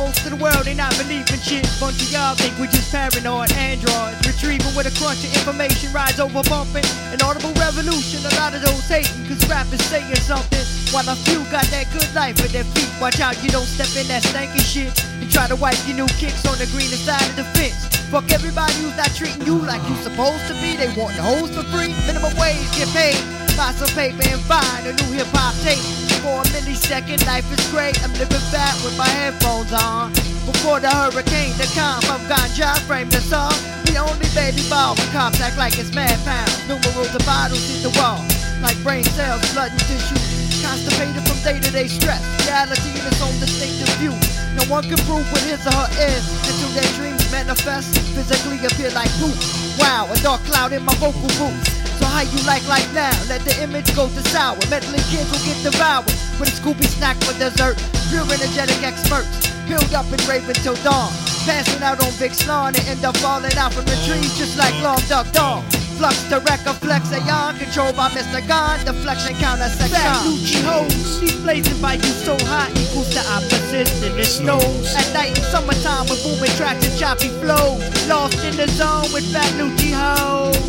most of the world they not believing shit. Bunch of y'all think we just paranoid androids. Retrieving with a crunch of information, rides over bumping. An audible revolution, a lot of those hating, cause rap is saying something. While a few got that good life with their feet. Watch out, you don't step in that stanky shit. And try to wipe your new kicks on the greener side of the fence. Fuck everybody who's not treating you like you supposed to be. They want the hoes for free. Minimum wage, get paid. Buy some paper and find a new hip hop tape. For a millisecond, life is great. I'm living fat with my headphones on. Before the hurricane to come, I'm ganja, frame the song. The only baby ball, when cops act like it's mad pounds. Numerals of bottles hit the wall, like brain cells, blood and tissue. Constipated from day to day stress. Reality in its own distinctive view. No one can prove what his or her is until their dreams manifest. Physically appear like poop. Wow, a dark cloud in my vocal booth. How you like life now? Let the image go to sour. Mentally kids will get devoured with a Scooby snack for dessert. Pure energetic experts build up and rave until dawn. Passing out on Vic's lawn and end up falling out from the trees just like Long Duk Dong. Flux a flex a yawn, controlled by Mr. Gon. Deflection counter section. Phat Lucci Ho's, these blazing by you so hot equals the opposite in the snows. At night in summertime with booming tracks and choppy flow. Lost in the zone with Phat Lucci Ho's.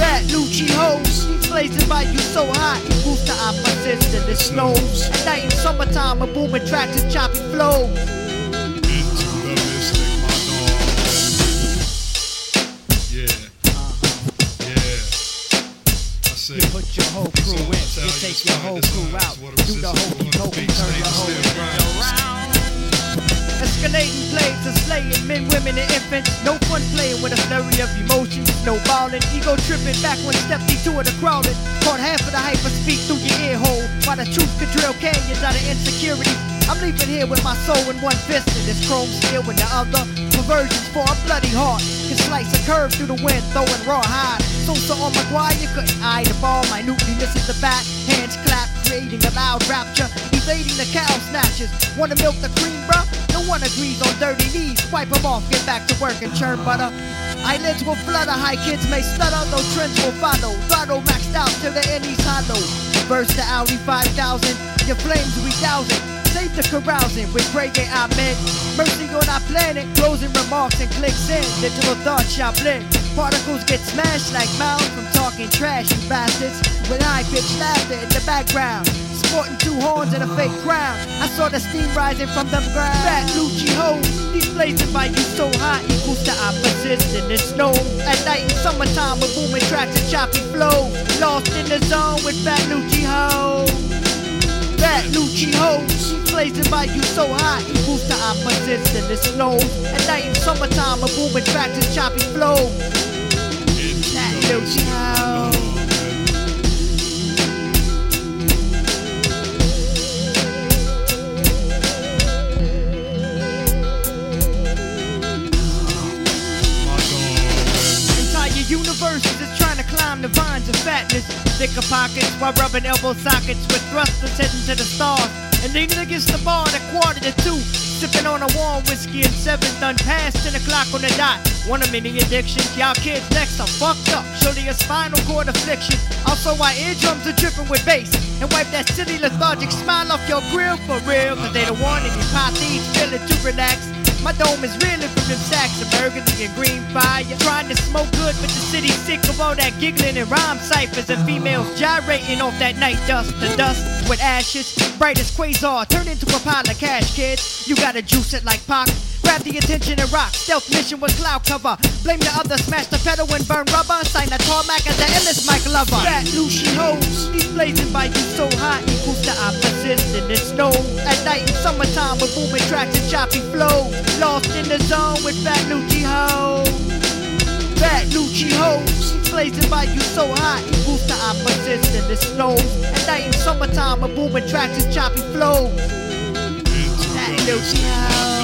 Phat Lucci Ho's. These blazing by you so hot equals the opposites in the snows. At night in summertime a booming tracks and choppy flow. Into the mystic, my dog. Yeah. Yeah. I say. You put your whole crew in, you take your whole crew out. Do the hokey pokey, turn the whole thing around. Escalating plays of slaying men, women, and infants. No fun playing with a flurry of emotions. No balling, ego tripping, back one step detour the crawlin'. Caught half of the hyper speak through your ear hole. While the truth could drill canyons out of insecurity. I'm leaving here with my soul in one fist and this chrome steel in the other. Perversions for a bloody heart. Can slice a curve through the wind, throwing raw hide. Sosa on McGwire couldn't eye the ball. Minutely misses the bat. Hands clap, creating a loud rapture. Evading the cow snatchers. Wanna milk the cream, bruh? No one agrees on dirty knees. Wipe 'em off, get back to work and churn butter. Eyelids will flutter, high kids may stutter, though trends will follow. Throttle maxed out till the end he's hollow. Burst the Audi 5000, your flames we dousing. Save the carousing with Reggae Ahmed. Mercy on our planet, closing remarks and clicks in. Digital thoughts shall blink. Particles get smashed like mouths from talking trash, you bastards. With high pitched laughter in the background. Sporting two horns and a fake crown. I saw the steam rising from the ground. Phat Lucci Ho's, these blazing by you so hot equals the opposites in the snow. At night in summertime with booming tracks and choppy flow. Lost in the zone with Phat Lucci Ho's. Phat Lucci Ho's, she's blazing by you so hot equals the opposites in the snow. At night in summertime with booming tracks and choppy flow. Phat Lucci Ho's. Universes is trying to climb the vines of fatness. Thicker pockets while rubbing elbow sockets with thrusters heading to the stars. And leaning against the bar at a quarter to two. Sipping on a warm whiskey and seven done past 10 o'clock on the dot. One of many addictions. Y'all kids next are fucked up. Surely a spinal cord affliction. Also, why eardrums are dripping with bass. And wipe that silly lethargic smile off your grill for real. Cause they don't want any pot thieves feeling too relaxed. My dome is reeling from them sacks of burgundy and green fire. Trying to smoke good, but the city's sick of all that giggling and rhyme ciphers and females gyrating off that night dust. The dust with ashes, bright as quasar, turn into a pile of cash, kids. You gotta juice it like Pac. Grab the attention and rock. Stealth mission was cloud cover. Blame the other, smash the pedal and burn rubber. Sign the tarmac as the endless Mike Lover. Phat Lucci Ho's, these blazing by you so hot equals the opposites in the snow. At night in summertime with booming tracks and choppy flow. Lost in the zone with Phat Lucci Ho's. Phat Lucci Ho's, blazing by you so hot equals the opposites in the snow. At night in summertime with booming tracks and choppy flow. Phat Lucci Ho's.